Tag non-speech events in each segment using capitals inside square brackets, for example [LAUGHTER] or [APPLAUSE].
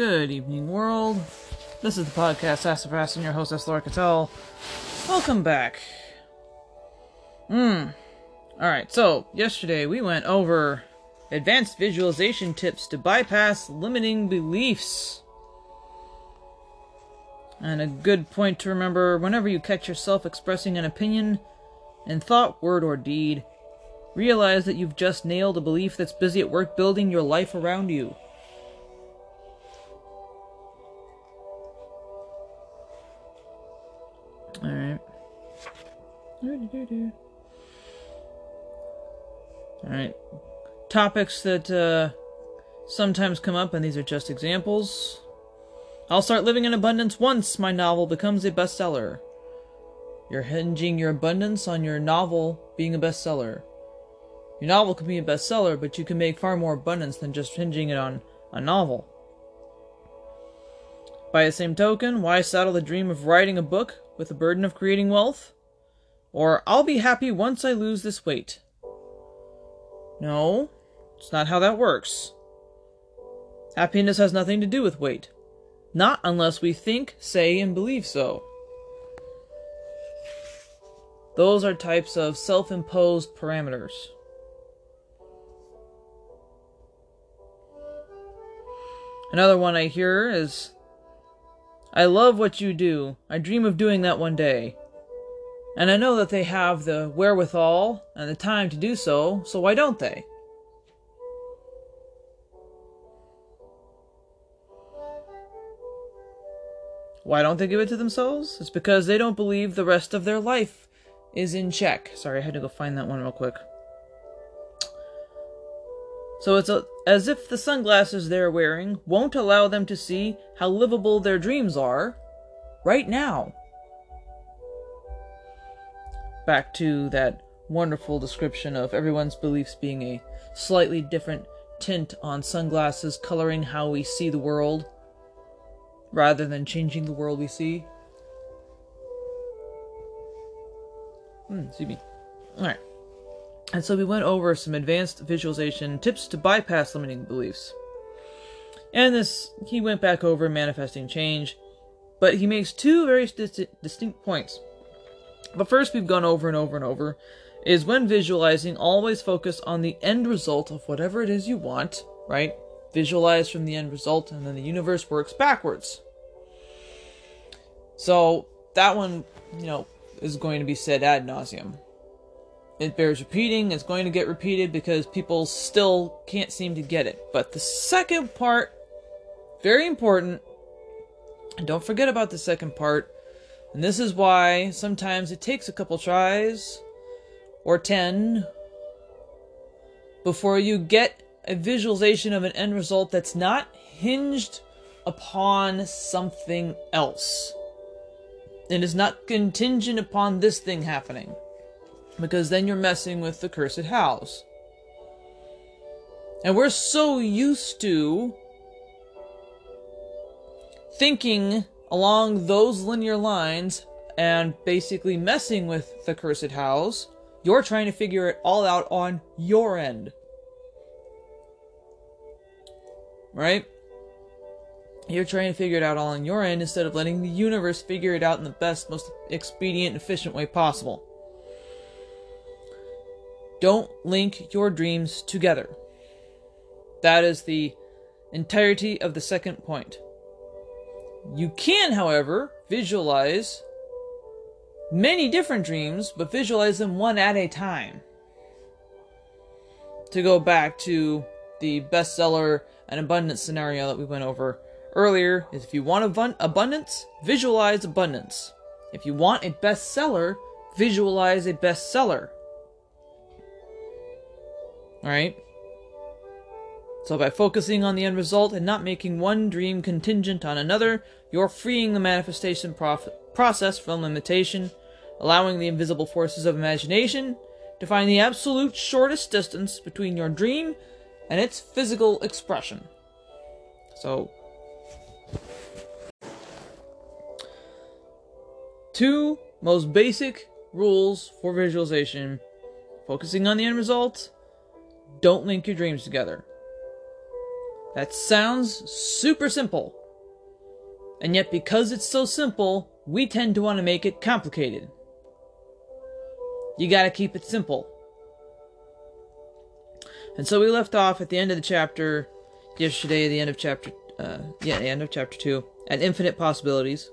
Good evening, world. This is the podcast Sassafras and your host. Laura Cattell. Welcome back. Hmm. Alright, so yesterday we went over advanced visualization tips to bypass limiting beliefs. And a good point to remember whenever you catch yourself expressing an opinion in thought, word, or deed, realize that you've just nailed a belief that's busy at work building your life around you. Alright. Topics that uh, sometimes come up, and these are just examples. I'll start living in abundance once my novel becomes a bestseller. You're hinging your abundance on your novel being a bestseller. Your novel can be a bestseller, but you can make far more abundance than just hinging it on a novel. By the same token, why saddle the dream of writing a book with the burden of creating wealth? Or, I'll be happy once I lose this weight. No, it's not how that works. Happiness has nothing to do with weight. Not unless we think, say, and believe so. Those are types of self imposed parameters. Another one I hear is I love what you do. I dream of doing that one day. And I know that they have the wherewithal and the time to do so, so why don't they? Why don't they give it to themselves? It's because they don't believe the rest of their life is in check. Sorry, I had to go find that one real quick. So it's a, as if the sunglasses they're wearing won't allow them to see how livable their dreams are right now. Back to that wonderful description of everyone's beliefs being a slightly different tint on sunglasses coloring how we see the world rather than changing the world we see. Hmm, excuse me. Alright. And so we went over some advanced visualization tips to bypass limiting beliefs. And this, he went back over manifesting change, but he makes two very sti- distinct points. But first, we've gone over and over and over is when visualizing, always focus on the end result of whatever it is you want, right? Visualize from the end result, and then the universe works backwards. So, that one, you know, is going to be said ad nauseum it bears repeating. It's going to get repeated because people still can't seem to get it. But the second part, very important. And don't forget about the second part. And this is why sometimes it takes a couple tries or 10 before you get a visualization of an end result that's not hinged upon something else. It is not contingent upon this thing happening because then you're messing with the cursed hows. And we're so used to thinking along those linear lines and basically messing with the cursed hows, you're trying to figure it all out on your end. Right? You're trying to figure it out all on your end instead of letting the universe figure it out in the best, most expedient, efficient way possible. Don't link your dreams together. That is the entirety of the second point. You can, however, visualize many different dreams, but visualize them one at a time. To go back to the bestseller and abundance scenario that we went over earlier, is if you want abundance, visualize abundance. If you want a bestseller, visualize a bestseller. Alright? So by focusing on the end result and not making one dream contingent on another, you're freeing the manifestation prof- process from limitation, allowing the invisible forces of imagination to find the absolute shortest distance between your dream and its physical expression. So, two most basic rules for visualization focusing on the end result don't link your dreams together. That sounds super simple. And yet, because it's so simple, we tend to want to make it complicated. You gotta keep it simple. And so we left off at the end of the chapter yesterday, the end of chapter, uh, yeah, the end of chapter 2, at infinite possibilities.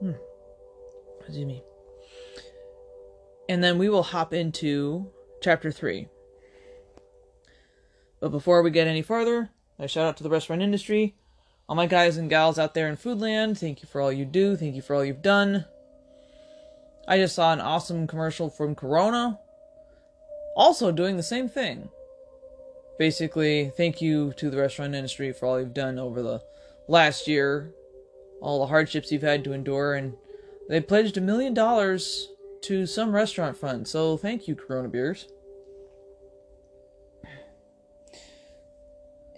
Hmm. You mean? And then we will hop into chapter 3. But before we get any further, I shout out to the restaurant industry. All my guys and gals out there in Foodland, thank you for all you do. Thank you for all you've done. I just saw an awesome commercial from Corona, also doing the same thing. Basically, thank you to the restaurant industry for all you've done over the last year, all the hardships you've had to endure, and they pledged a million dollars to some restaurant fund. So thank you, Corona Beers.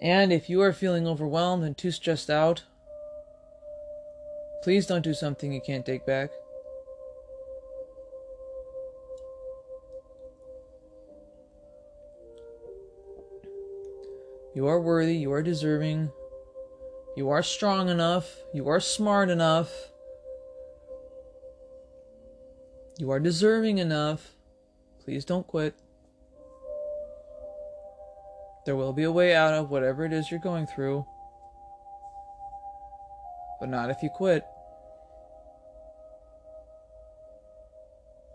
And if you are feeling overwhelmed and too stressed out, please don't do something you can't take back. You are worthy, you are deserving, you are strong enough, you are smart enough, you are deserving enough. Please don't quit. There will be a way out of whatever it is you're going through, but not if you quit.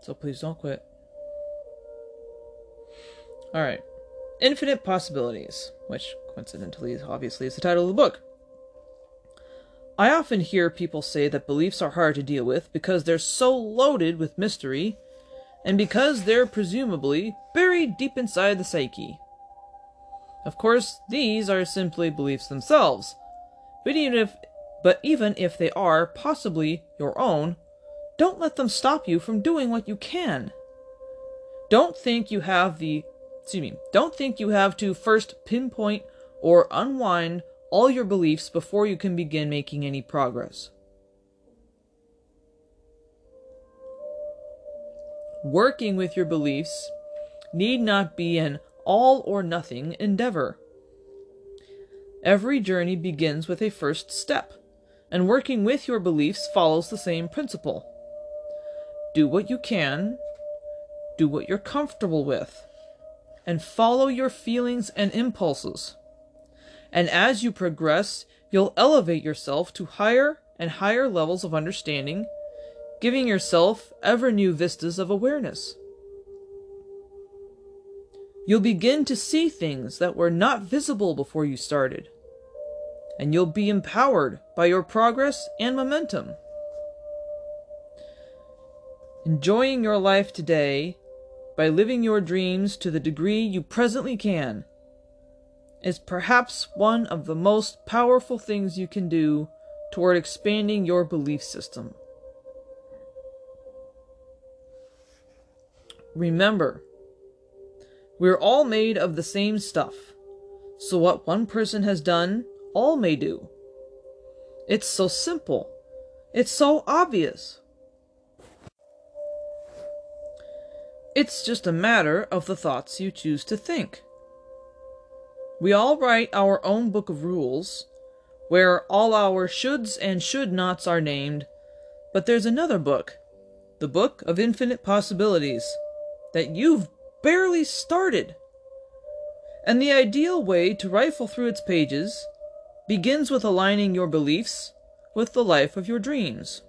So please don't quit. Alright. Infinite Possibilities, which coincidentally, obviously, is the title of the book. I often hear people say that beliefs are hard to deal with because they're so loaded with mystery and because they're presumably buried deep inside the psyche. Of course, these are simply beliefs themselves, but even if but even if they are possibly your own, don't let them stop you from doing what you can. Don't think you have the excuse me, don't think you have to first pinpoint or unwind all your beliefs before you can begin making any progress. Working with your beliefs need not be an all or nothing endeavor. Every journey begins with a first step, and working with your beliefs follows the same principle. Do what you can, do what you're comfortable with and follow your feelings and impulses. And as you progress, you'll elevate yourself to higher and higher levels of understanding, giving yourself ever new vistas of awareness. You'll begin to see things that were not visible before you started, and you'll be empowered by your progress and momentum. Enjoying your life today by living your dreams to the degree you presently can is perhaps one of the most powerful things you can do toward expanding your belief system. Remember, we're all made of the same stuff, so what one person has done, all may do. It's so simple. It's so obvious. It's just a matter of the thoughts you choose to think. We all write our own book of rules, where all our shoulds and should nots are named, but there's another book, the book of infinite possibilities, that you've barely started. And the ideal way to rifle through its pages begins with aligning your beliefs with the life of your dreams.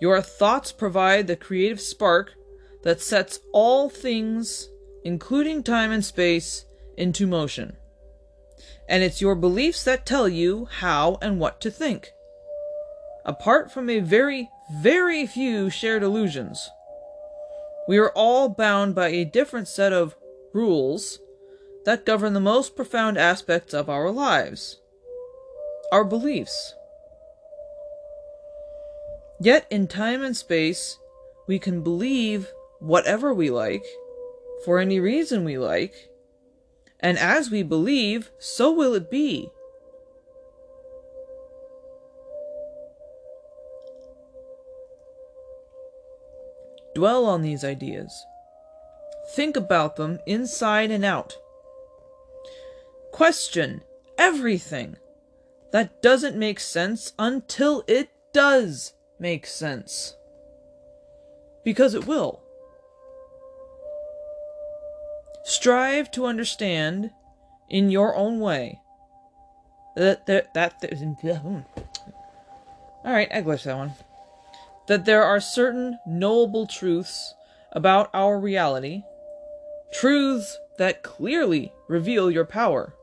Your thoughts provide the creative spark that sets all things, including time and space, into motion. And it's your beliefs that tell you how and what to think. Apart from a very, very few shared illusions, we are all bound by a different set of rules that govern the most profound aspects of our lives our beliefs. Yet in time and space, we can believe whatever we like, for any reason we like, and as we believe, so will it be. Dwell on these ideas, Think about them inside and out. Question everything that doesn't make sense until it does make sense. Because it will. Strive to understand in your own way that that, that, [LAUGHS] that hmm. all right, I glitched that one. That there are certain knowable truths about our reality, truths that clearly reveal your power.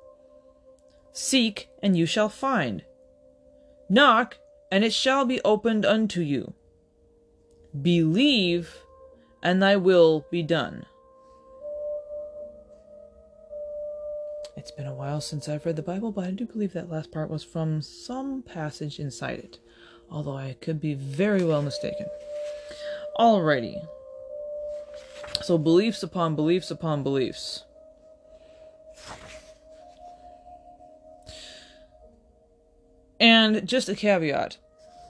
Seek, and you shall find. Knock, and it shall be opened unto you. Believe, and thy will be done. It's been a while since I've read the Bible, but I do believe that last part was from some passage inside it, although I could be very well mistaken. Alrighty. So, beliefs upon beliefs upon beliefs. And just a caveat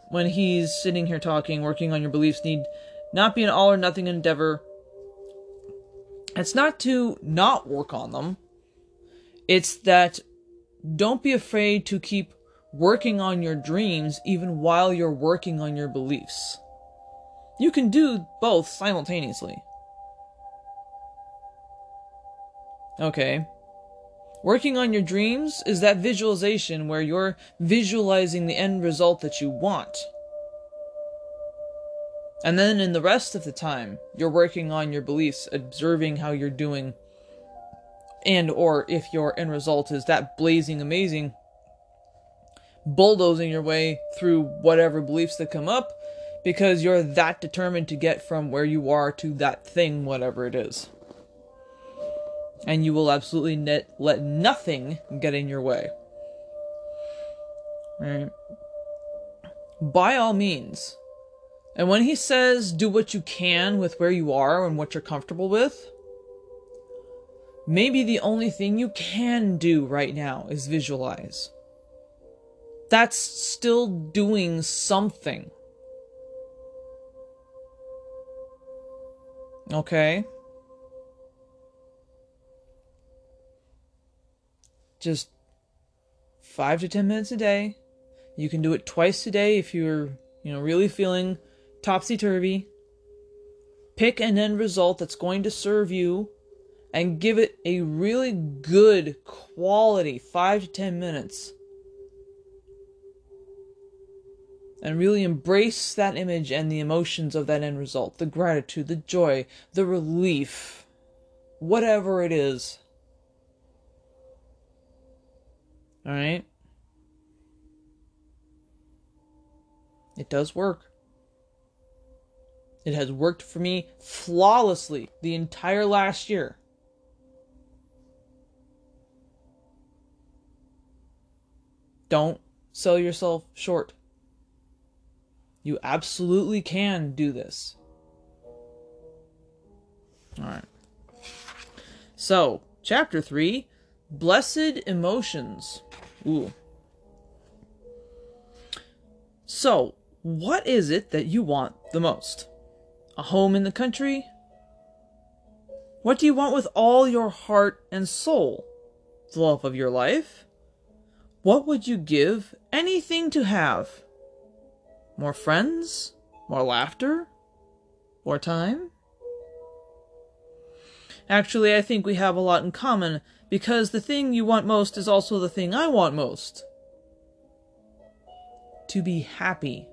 when he's sitting here talking, working on your beliefs, need not be an all or nothing endeavor. It's not to not work on them, it's that don't be afraid to keep working on your dreams even while you're working on your beliefs. You can do both simultaneously. Okay. Working on your dreams is that visualization where you're visualizing the end result that you want. And then in the rest of the time, you're working on your beliefs, observing how you're doing. And or if your end result is that blazing amazing, bulldozing your way through whatever beliefs that come up because you're that determined to get from where you are to that thing, whatever it is and you will absolutely net, let nothing get in your way. Right? By all means. And when he says do what you can with where you are and what you're comfortable with, maybe the only thing you can do right now is visualize. That's still doing something. Okay? just five to ten minutes a day. You can do it twice a day if you're, you know, really feeling topsy turvy. Pick an end result that's going to serve you and give it a really good quality five to ten minutes. And really embrace that image and the emotions of that end result the gratitude, the joy, the relief, whatever it is. All right? It does work. It has worked for me flawlessly the entire last year. Don't sell yourself short. You absolutely can do this. All right. So, chapter 3 Blessed Emotions. Ooh. So, what is it that you want the most? A home in the country? What do you want with all your heart and soul? The love of your life? What would you give anything to have? More friends? More laughter? More time? Actually, I think we have a lot in common because the thing you want most is also the thing I want most. To be happy.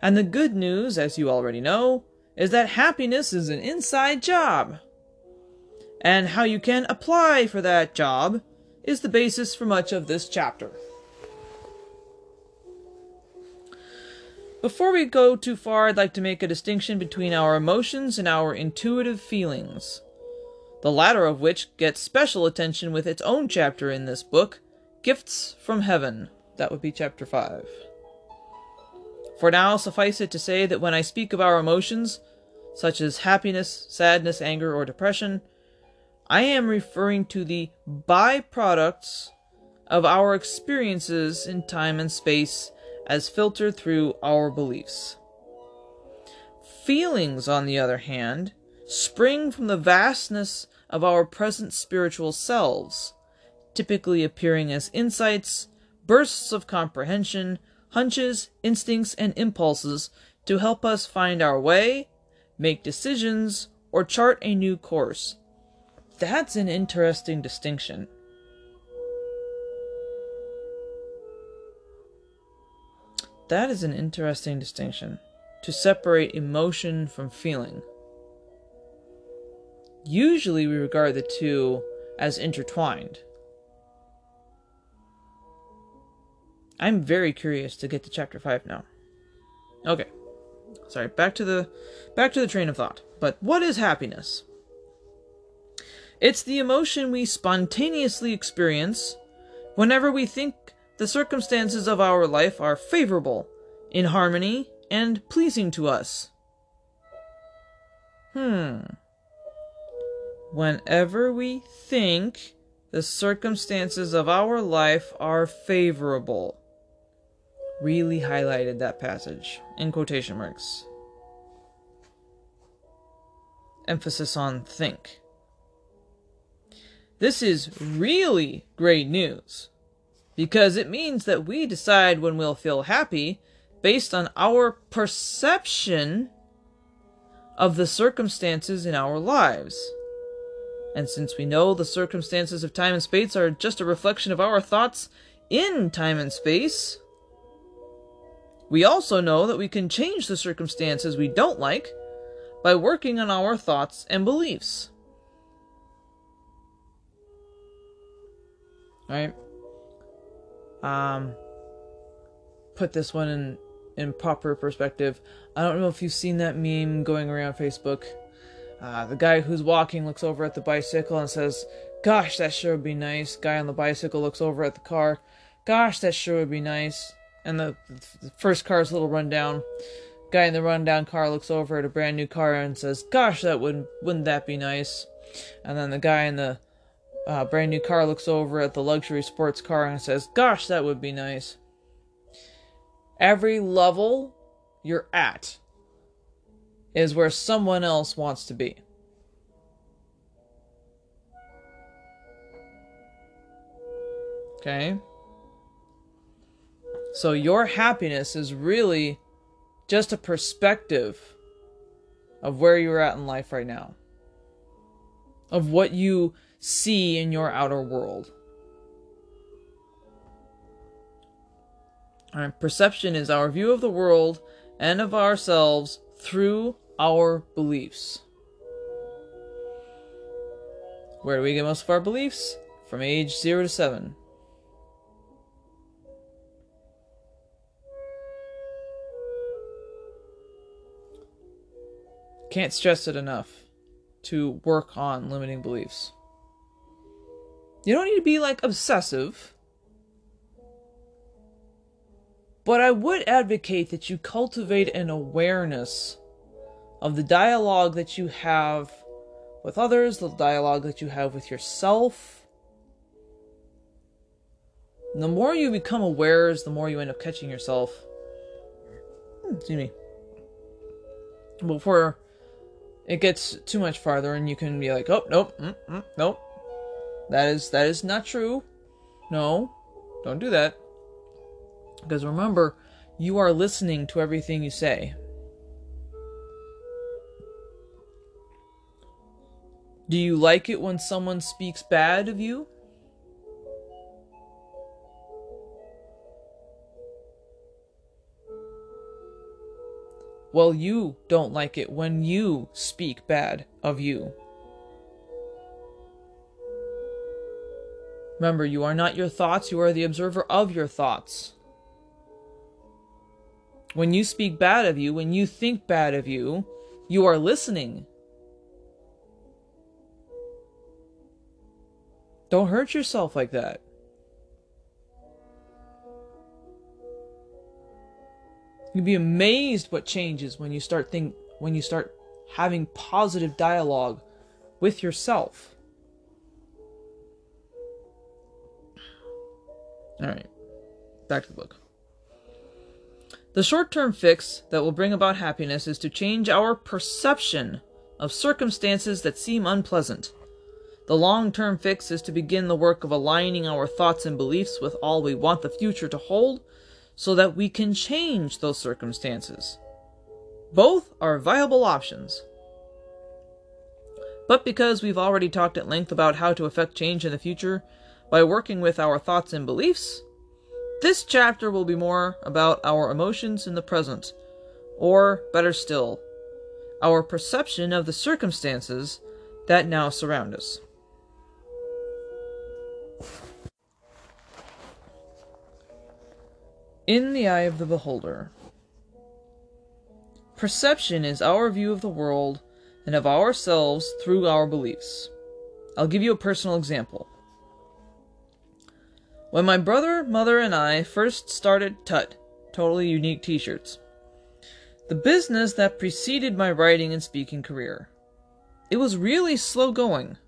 And the good news, as you already know, is that happiness is an inside job. And how you can apply for that job is the basis for much of this chapter. Before we go too far, I'd like to make a distinction between our emotions and our intuitive feelings the latter of which gets special attention with its own chapter in this book Gifts from Heaven. That would be chapter 5. For now, suffice it to say that when I speak of our emotions, such as happiness, sadness, anger, or depression, I am referring to the byproducts of our experiences in time and space as filtered through our beliefs. Feelings, on the other hand, spring from the vastness of our present spiritual selves, typically appearing as insights, bursts of comprehension, hunches, instincts, and impulses to help us find our way, make decisions, or chart a new course. That's an interesting distinction. That is an interesting distinction to separate emotion from feeling. Usually, we regard the two as intertwined. I'm very curious to get to chapter 5 now. Okay. Sorry, back to the back to the train of thought. But what is happiness? It's the emotion we spontaneously experience whenever we think the circumstances of our life are favorable, in harmony, and pleasing to us. Hmm. Whenever we think the circumstances of our life are favorable. Really highlighted that passage in quotation marks. Emphasis on think. This is really great news because it means that we decide when we'll feel happy based on our perception of the circumstances in our lives. And since we know the circumstances of time and space are just a reflection of our thoughts in time and space, we also know that we can change the circumstances we don't like by working on our thoughts and beliefs. Alright? Um, put this one in in proper perspective. I don't know if you've seen that meme going around Facebook. Uh, the guy who's walking looks over at the bicycle and says, Gosh, that sure would be nice. Guy on the bicycle looks over at the car. Gosh, that sure would be nice. And the, the first car's a little rundown. Guy in the rundown car looks over at a brand new car and says, Gosh, that wouldn't wouldn't that be nice? And then the guy in the uh, brand new car looks over at the luxury sports car and says, Gosh, that would be nice. Every level you're at is where someone else wants to be. Okay? So your happiness is really just a perspective of where you're at in life right now, of what you see in your outer world. Right, perception is our view of the world and of ourselves through our beliefs. Where do we get most of our beliefs? From age 0 to 7. Can't stress it enough to work on limiting beliefs. You don't need to be like obsessive But I would advocate that you cultivate an awareness of the dialogue that you have with others, the dialogue that you have with yourself. And the more you become aware, the more you end up catching yourself. Hmm, excuse me. Before it gets too much farther, and you can be like, "Oh, nope, mm, mm, nope, that is that is not true. No, don't do that." Because remember, you are listening to everything you say. Do you like it when someone speaks bad of you? Well, you don't like it when you speak bad of you. Remember, you are not your thoughts, you are the observer of your thoughts. When you speak bad of you, when you think bad of you, you are listening. Don't hurt yourself like that. You'd be amazed what changes when you start think when you start having positive dialogue with yourself. All right. Back to the book. The short term fix that will bring about happiness is to change our perception of circumstances that seem unpleasant. The long term fix is to begin the work of aligning our thoughts and beliefs with all we want the future to hold so that we can change those circumstances. Both are viable options. But because we've already talked at length about how to effect change in the future by working with our thoughts and beliefs, this chapter will be more about our emotions in the present, or, better still, our perception of the circumstances that now surround us. In the eye of the beholder. Perception is our view of the world and of ourselves through our beliefs. I'll give you a personal example. When my brother, mother, and I first started Tut, Totally Unique T shirts, the business that preceded my writing and speaking career, it was really slow going.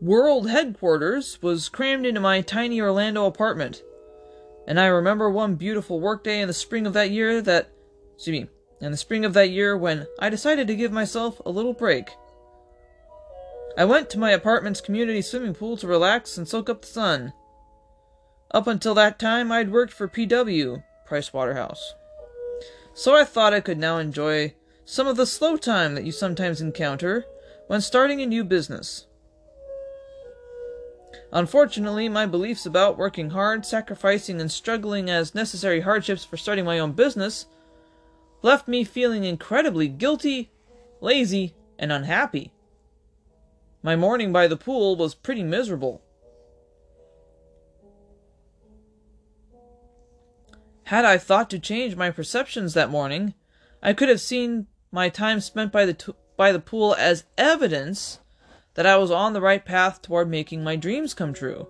World headquarters was crammed into my tiny Orlando apartment, and I remember one beautiful workday in the spring of that year that, excuse me, in the spring of that year when I decided to give myself a little break. I went to my apartment's community swimming pool to relax and soak up the sun. Up until that time, I'd worked for PW, Price Waterhouse. So I thought I could now enjoy some of the slow time that you sometimes encounter when starting a new business. Unfortunately, my beliefs about working hard, sacrificing, and struggling as necessary hardships for starting my own business left me feeling incredibly guilty, lazy, and unhappy. My morning by the pool was pretty miserable. Had I thought to change my perceptions that morning, I could have seen my time spent by the, by the pool as evidence that I was on the right path toward making my dreams come true.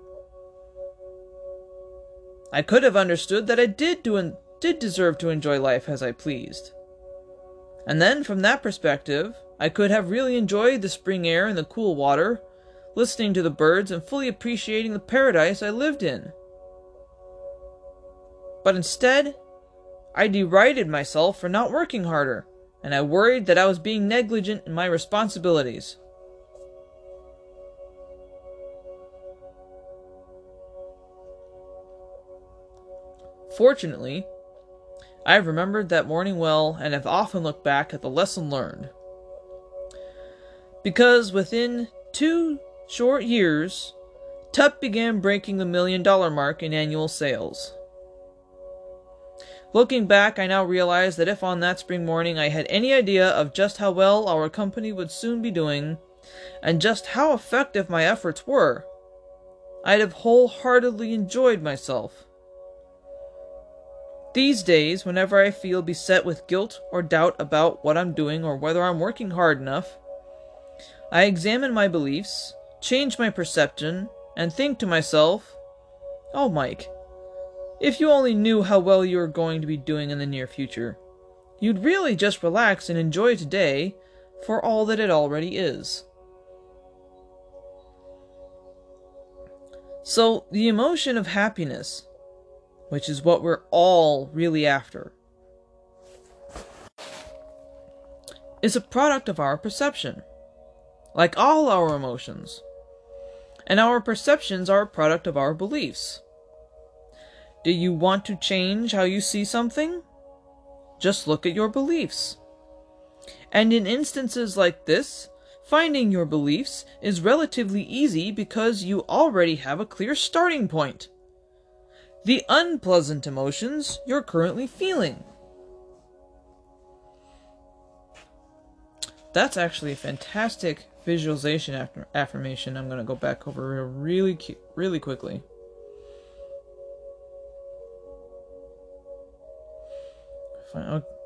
I could have understood that I did do did deserve to enjoy life as I pleased. And then, from that perspective, I could have really enjoyed the spring air and the cool water, listening to the birds and fully appreciating the paradise I lived in. But instead, I derided myself for not working harder, and I worried that I was being negligent in my responsibilities. Fortunately, I have remembered that morning well and have often looked back at the lesson learned. Because within two short years, Tut began breaking the million dollar mark in annual sales. Looking back, I now realize that if on that spring morning I had any idea of just how well our company would soon be doing, and just how effective my efforts were, I'd have wholeheartedly enjoyed myself. These days, whenever I feel beset with guilt or doubt about what I'm doing or whether I'm working hard enough, I examine my beliefs, change my perception, and think to myself, Oh, Mike, if you only knew how well you are going to be doing in the near future, you'd really just relax and enjoy today for all that it already is. So, the emotion of happiness which is what we're all really after, is a product of our perception, like all our emotions. And our perceptions are a product of our beliefs. Do you want to change how you see something? Just look at your beliefs. And in instances like this, finding your beliefs is relatively easy because you already have a clear starting point the unpleasant emotions you're currently feeling. That's actually a fantastic visualization affirmation. I'm going to go back over really, really quickly.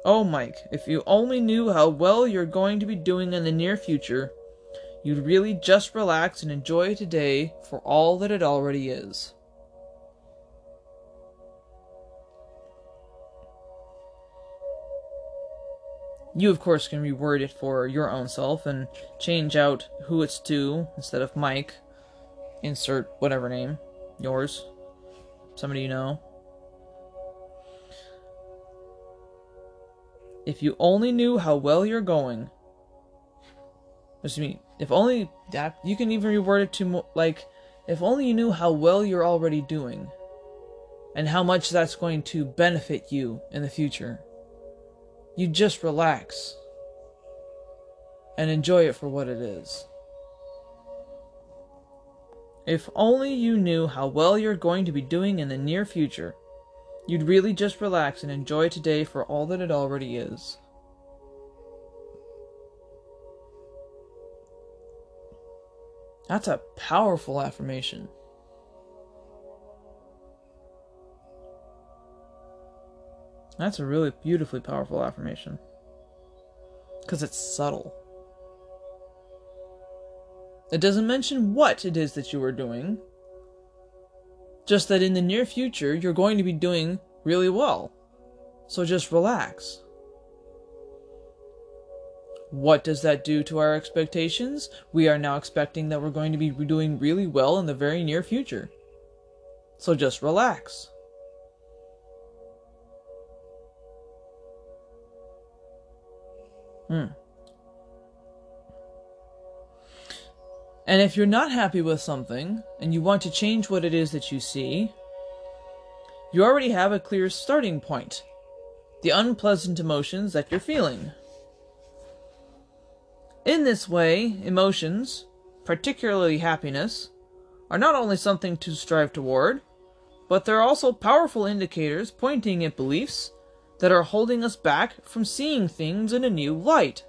Oh, Mike, if you only knew how well you're going to be doing in the near future, you'd really just relax and enjoy today for all that it already is. You, of course, can reword it for your own self and change out who it's to instead of Mike. Insert whatever name. Yours. Somebody you know. If you only knew how well you're going. Excuse me. If only that you can even reword it to mo- like, if only you knew how well you're already doing, and how much that's going to benefit you in the future. You just relax and enjoy it for what it is. If only you knew how well you're going to be doing in the near future, you'd really just relax and enjoy today for all that it already is. That's a powerful affirmation. That's a really beautifully powerful affirmation. Because it's subtle. It doesn't mention what it is that you are doing, just that in the near future you're going to be doing really well. So just relax. What does that do to our expectations? We are now expecting that we're going to be doing really well in the very near future. So just relax. Hmm. And if you're not happy with something and you want to change what it is that you see, you already have a clear starting point the unpleasant emotions that you're feeling. In this way, emotions, particularly happiness, are not only something to strive toward, but they're also powerful indicators pointing at beliefs that are holding us back from seeing things in a new light.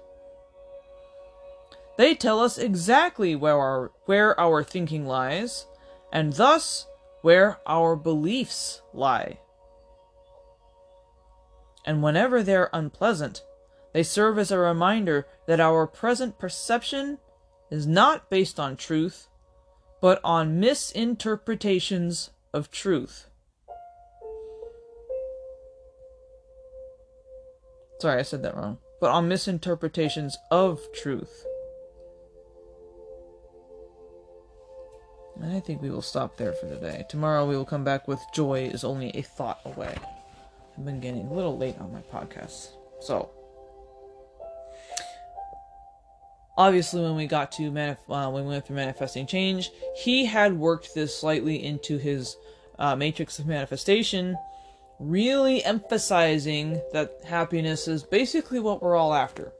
They tell us exactly where our, where our thinking lies, and thus where our beliefs lie. And whenever they're unpleasant, they serve as a reminder that our present perception is not based on truth, but on misinterpretations of truth. Sorry, I said that wrong. But on misinterpretations of truth. And I think we will stop there for today. Tomorrow we will come back with Joy is only a thought away. I've been getting a little late on my podcast. So, obviously when we got to manif- uh, when we went through manifesting change he had worked this slightly into his uh, matrix of manifestation really emphasizing that happiness is basically what we're all after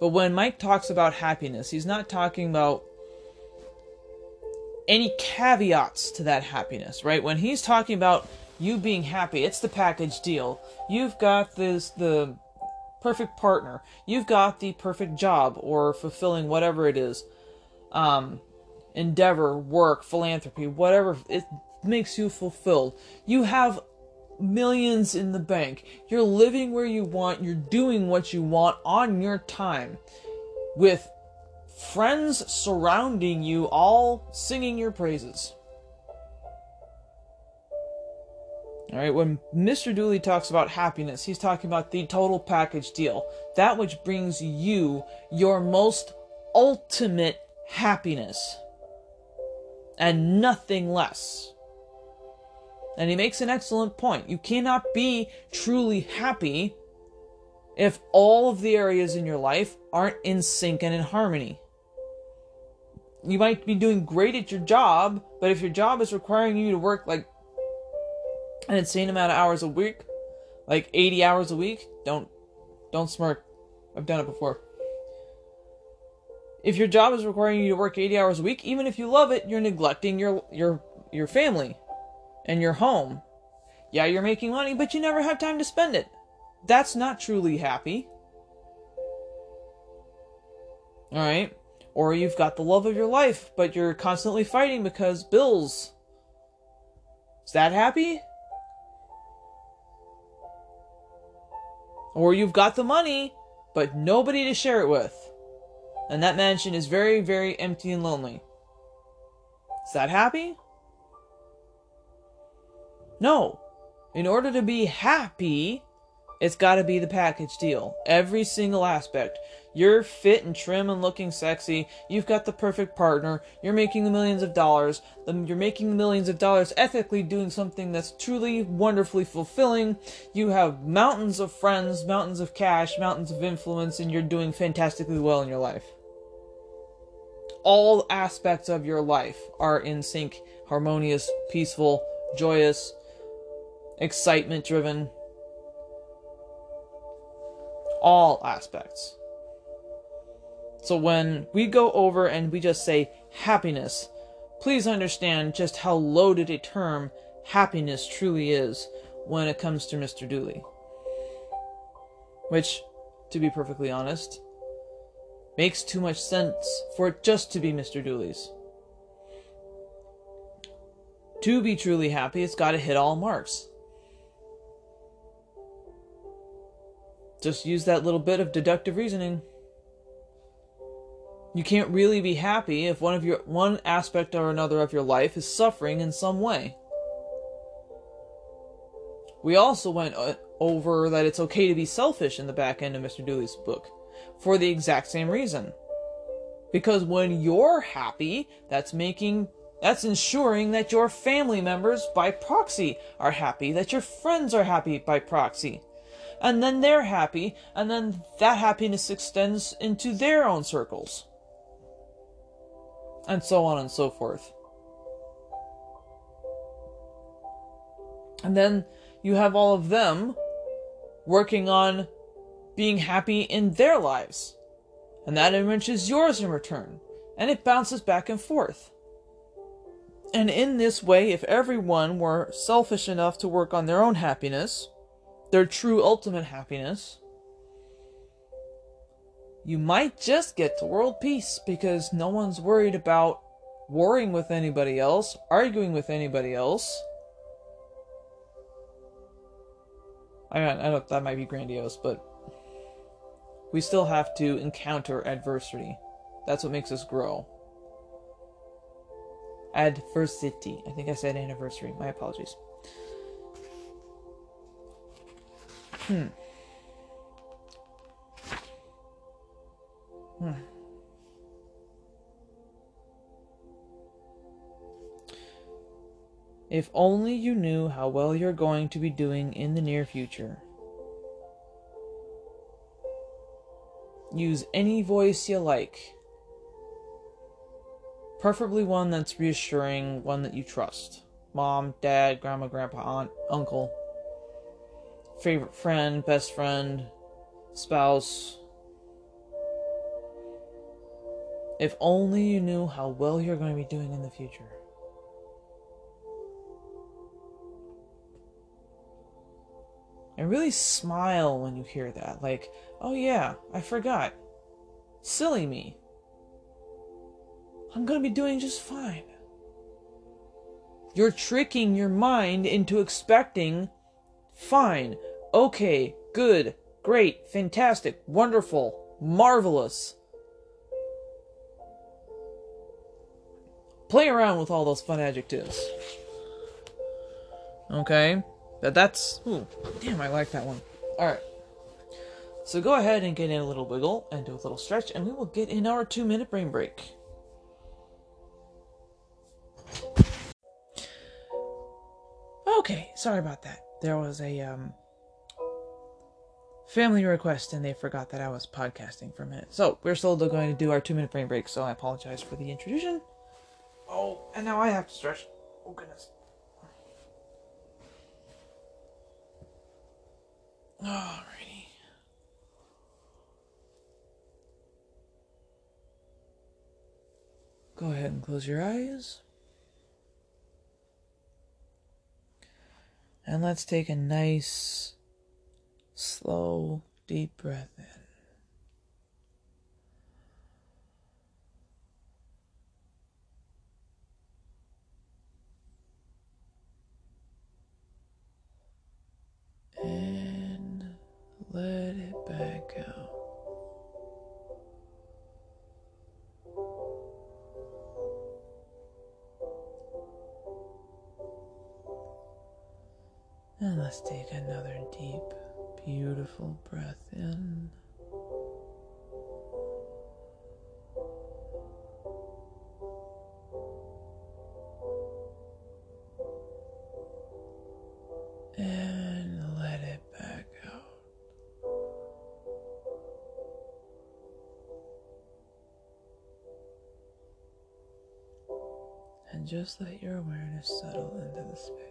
but when mike talks about happiness he's not talking about any caveats to that happiness right when he's talking about you being happy it's the package deal you've got this the perfect partner. You've got the perfect job or fulfilling whatever it is. Um, endeavor, work, philanthropy, whatever it makes you fulfilled. You have millions in the bank. You're living where you want. You're doing what you want on your time with friends surrounding you, all singing your praises. All right, when Mr. Dooley talks about happiness, he's talking about the total package deal. That which brings you your most ultimate happiness. And nothing less. And he makes an excellent point. You cannot be truly happy if all of the areas in your life aren't in sync and in harmony. You might be doing great at your job, but if your job is requiring you to work like an insane amount of hours a week, like 80 hours a week, don't don't smirk. I've done it before. If your job is requiring you to work 80 hours a week, even if you love it, you're neglecting your your your family and your home. Yeah, you're making money, but you never have time to spend it. That's not truly happy. All right? Or you've got the love of your life, but you're constantly fighting because bills. Is that happy? Or you've got the money, but nobody to share it with. And that mansion is very, very empty and lonely. Is that happy? No. In order to be happy, It's got to be the package deal. Every single aspect. You're fit and trim and looking sexy. You've got the perfect partner. You're making the millions of dollars. You're making the millions of dollars ethically doing something that's truly wonderfully fulfilling. You have mountains of friends, mountains of cash, mountains of influence, and you're doing fantastically well in your life. All aspects of your life are in sync, harmonious, peaceful, joyous, excitement driven. All aspects. So when we go over and we just say happiness, please understand just how loaded a term happiness truly is when it comes to Mr. Dooley. Which, to be perfectly honest, makes too much sense for it just to be Mr. Dooley's. To be truly happy, it's got to hit all marks. Just use that little bit of deductive reasoning. You can't really be happy if one of your one aspect or another of your life is suffering in some way. We also went uh, over that it's okay to be selfish in the back end of Mr. Dooley's book for the exact same reason. Because when you're happy, that's making that's ensuring that your family members by proxy are happy, that your friends are happy by proxy. And then they're happy, and then that happiness extends into their own circles and so on and so forth. And then you have all of them working on being happy in their lives. And that enriches yours in return. And it bounces back and forth. And in this way, if everyone were selfish enough to work on their own happiness, their true ultimate happiness, you might just get to world peace because no one's worried about warring with anybody else, arguing with anybody else. I, mean, I don't, that might be grandiose, but we still have to encounter adversity. That's what makes us grow. Adversity. I think I said anniversary. My apologies. Hmm. Hmm. If only you knew how well you're going to be doing in the near future. Use any voice you like. Preferably one that's reassuring, one that you trust. Mom, dad, grandma, grandpa, aunt, uncle, favorite friend, best friend, spouse, If only you knew how well you're going to be doing in the future. And really smile when you hear that. Like, oh yeah, I forgot. Silly me. I'm going to be doing just fine. You're tricking your mind into expecting fine, okay, good, great, fantastic, wonderful, marvelous. play around with all those fun adjectives. Okay? But that's. Ooh, damn, I like that one. Alright. So go ahead and get in a little wiggle and do a little stretch, and we will get in our two minute brain break. Okay, sorry about that. There was a um, family request, and they forgot that I was podcasting for a minute. So we're still going to do our two minute brain break. So I apologize for the introduction. Oh, and now I have to stretch. Oh, goodness. Alrighty. Go ahead and close your eyes. And let's take a nice, slow, deep breath in. And let it back out. And let's take another deep, beautiful breath in. And let it back out. And just let your awareness settle into the space.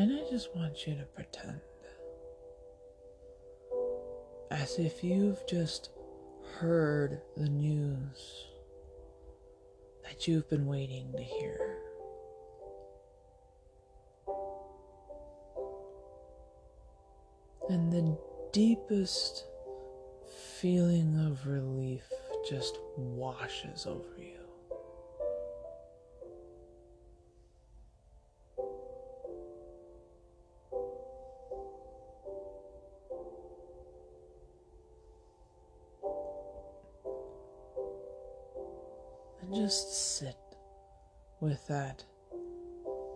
And I just want you to pretend as if you've just heard the news that you've been waiting to hear. And the deepest feeling of relief just washes over you. Just sit with that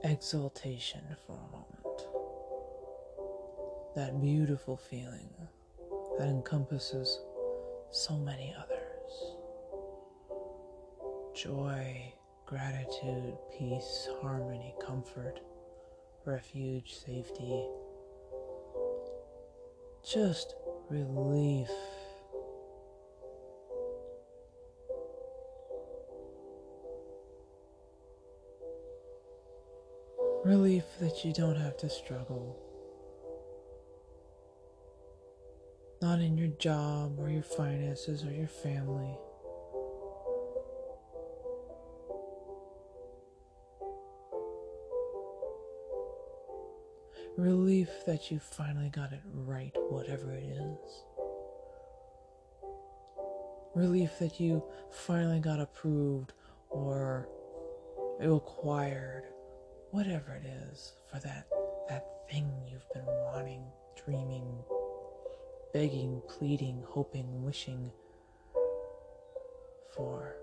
exaltation for a moment. That beautiful feeling that encompasses so many others joy, gratitude, peace, harmony, comfort, refuge, safety, just relief. Relief that you don't have to struggle. Not in your job or your finances or your family. Relief that you finally got it right, whatever it is. Relief that you finally got approved or acquired, whatever it is, for that that thing you've been wanting, dreaming, begging, pleading, hoping, wishing for.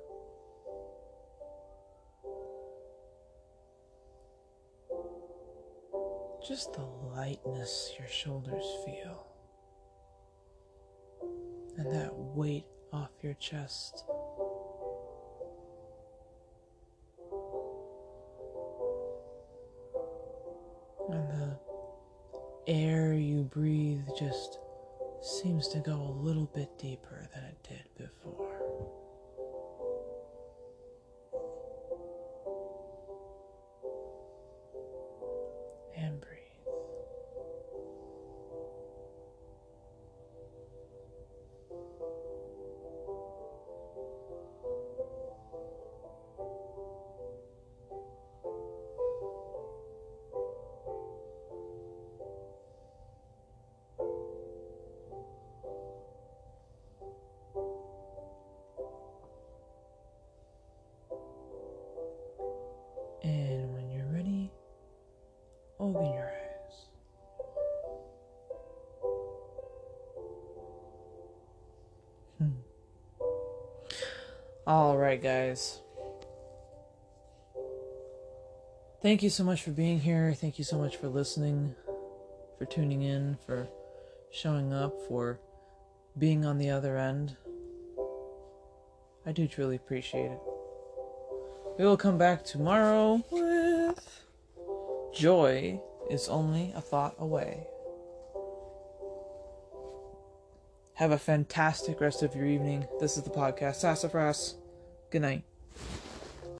Just the lightness your shoulders feel, and that weight off your chest. Air you breathe just seems to go a little bit deeper than it did before. All right, guys. Thank you so much for being here. Thank you so much for listening, for tuning in, for showing up, for being on the other end. I do truly appreciate it. We will come back tomorrow with Joy is only a thought away. Have a fantastic rest of your evening. This is the podcast Sassafras. Good night.